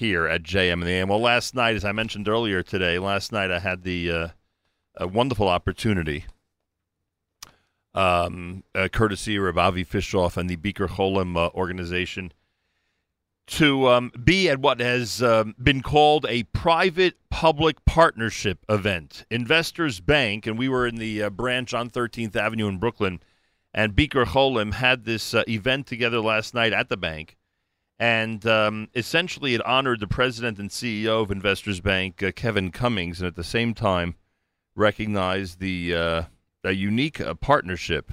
here at JM in the AM. Well, last night, as I mentioned earlier today, last night I had the uh, a wonderful opportunity, um, uh, courtesy of Avi Fishoff and the Bikur Cholim uh, organization, to um, be at what has um, been called a private public partnership event. Investors Bank, and we were in the uh, branch on 13th Avenue in Brooklyn, and Bikur Cholim had this uh, event together last night at the bank. And um, essentially, it honored the president and CEO of Investors Bank, uh, Kevin Cummings, and at the same time, recognized the uh, a unique uh, partnership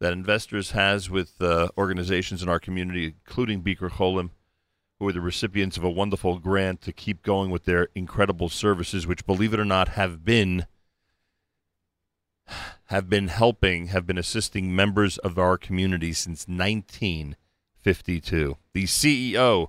that Investors has with uh, organizations in our community, including Bikur Cholim who are the recipients of a wonderful grant to keep going with their incredible services, which, believe it or not, have been have been helping, have been assisting members of our community since 1952. The CEO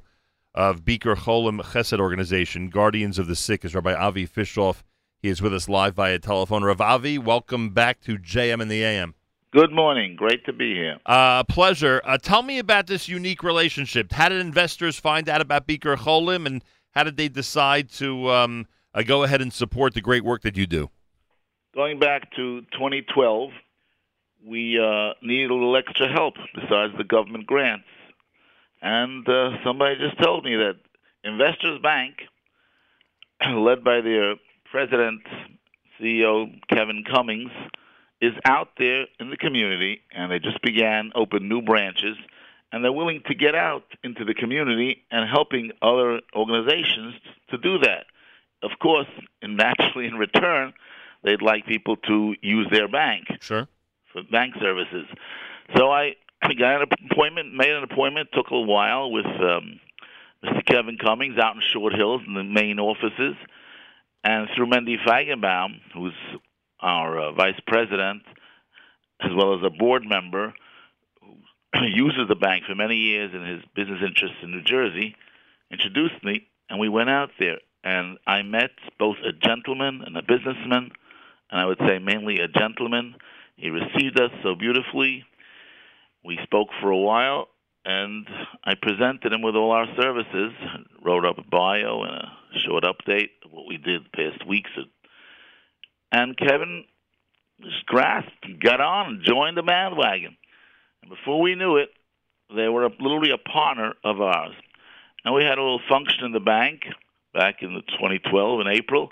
of Bikur Cholim Chesed organization, Guardians of the Sick, is Rabbi Avi Fishoff. He is with us live via telephone. Rav Avi, welcome back to JM in the AM. Good morning. Great to be here. Uh, pleasure. Uh, tell me about this unique relationship. How did investors find out about Bikur Cholim, and how did they decide to um, uh, go ahead and support the great work that you do? Going back to 2012, we uh, needed a little extra help besides the government grants. And uh, somebody just told me that Investors Bank, led by their president, CEO Kevin Cummings, is out there in the community, and they just began open new branches, and they're willing to get out into the community and helping other organizations to do that. Of course, and naturally in return, they'd like people to use their bank sure. for bank services. So I got an appointment, made an appointment, took a little while with um, Mr. Kevin Cummings out in Short Hills in the main offices, and through Mendy Feigenbaum, who's our uh, vice president, as well as a board member who uses the bank for many years in his business interests in New Jersey, introduced me, and we went out there. And I met both a gentleman and a businessman, and I would say mainly a gentleman. He received us so beautifully. We spoke for a while, and I presented him with all our services, wrote up a bio and a short update of what we did the past weeks and Kevin just grasped, got on, and joined the bandwagon. And before we knew it, they were literally a partner of ours. And we had a little function in the bank back in the 2012 in April,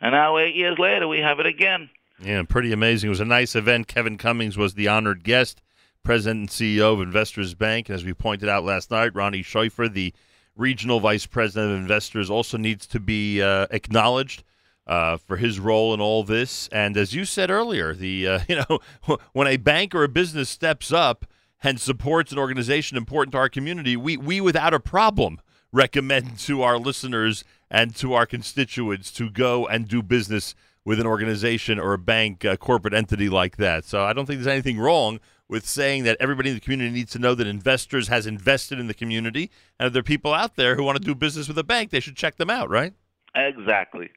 and now eight years later we have it again. Yeah, pretty amazing. It was a nice event. Kevin Cummings was the honored guest, president and CEO of Investors Bank. And as we pointed out last night, Ronnie Scheufer, the regional vice president of Investors, also needs to be uh, acknowledged uh, for his role in all this. And as you said earlier, the uh, you know when a bank or a business steps up and supports an organization important to our community, we we without a problem recommend to our listeners and to our constituents to go and do business with an organization or a bank, a corporate entity like that. So I don't think there's anything wrong with saying that everybody in the community needs to know that investors has invested in the community, and if there are people out there who want to do business with a bank, they should check them out, right? Exactly.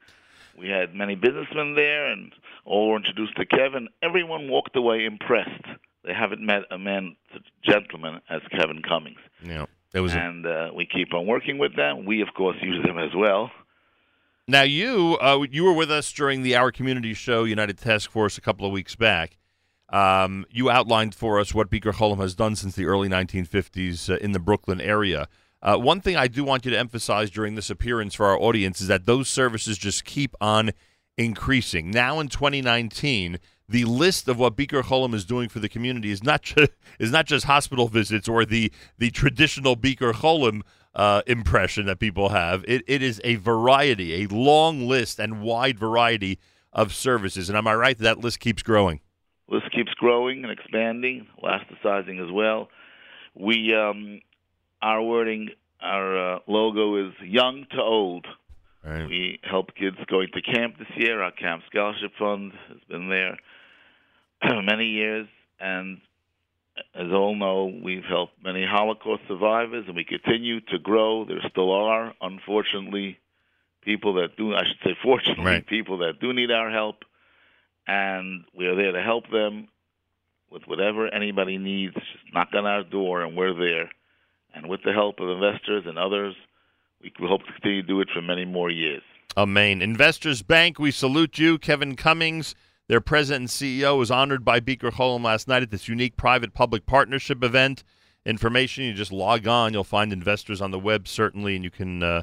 We had many businessmen there, and all were introduced to Kevin. Everyone walked away impressed. They haven't met a man, such a gentleman as Kevin Cummings. Yeah, it was. And uh, we keep on working with them. We, of course, use them as well. Now, you uh, you were with us during the Our Community Show United Task Force a couple of weeks back. Um, you outlined for us what Bikur Cholim has done since the early 1950s uh, in the Brooklyn area. Uh, one thing I do want you to emphasize during this appearance for our audience is that those services just keep on increasing. Now in 2019, the list of what Bikur Cholim is doing for the community is not ju- is not just hospital visits or the the traditional Bikur Cholim uh, impression that people have. It, it is a variety, a long list and wide variety of services. And am I right that that list keeps growing? Keeps growing and expanding, elasticizing as well. We um, our wording, our uh, logo is young to old. Right. We help kids going to camp this year. Our Camp Scholarship Fund has been there many years, and as all know, we've helped many Holocaust survivors, and we continue to grow. There still are, unfortunately, people that do, I should say, fortunately, right. people that do need our help, and we are there to help them with whatever anybody needs. Just knock on our door, and we're there. And with the help of investors and others, we hope to continue to do it for many more years. Amen. Investors Bank, we salute you. Kevin Cummings, their president and CEO, was honored by Bikur Cholim last night at this unique private public partnership event. Information, you just log on. You'll find investors on the web, certainly, and you can. Uh,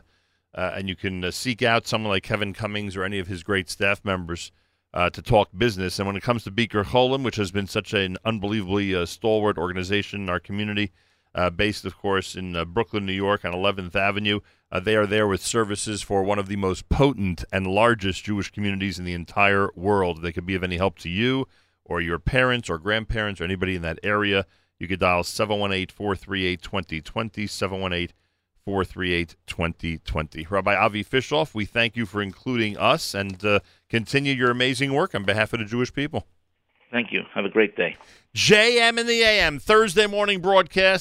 uh, and you can uh, seek out someone like Kevin Cummings or any of his great staff members uh, to talk business. And when it comes to Bikur Cholim, which has been such an unbelievably uh, stalwart organization in our community, uh, based, of course, in uh, Brooklyn, New York, on 11th Avenue, they are there with services for one of the most potent and largest Jewish communities in the entire world. They could be of any help to you or your parents or grandparents or anybody in that area. You could dial 718 438 2020, 718 438 2020. Rabbi Avi Fishoff, we thank you for including us and uh, continue your amazing work on behalf of the Jewish people. Thank you. Have a great day. JM in the AM, Thursday morning broadcast.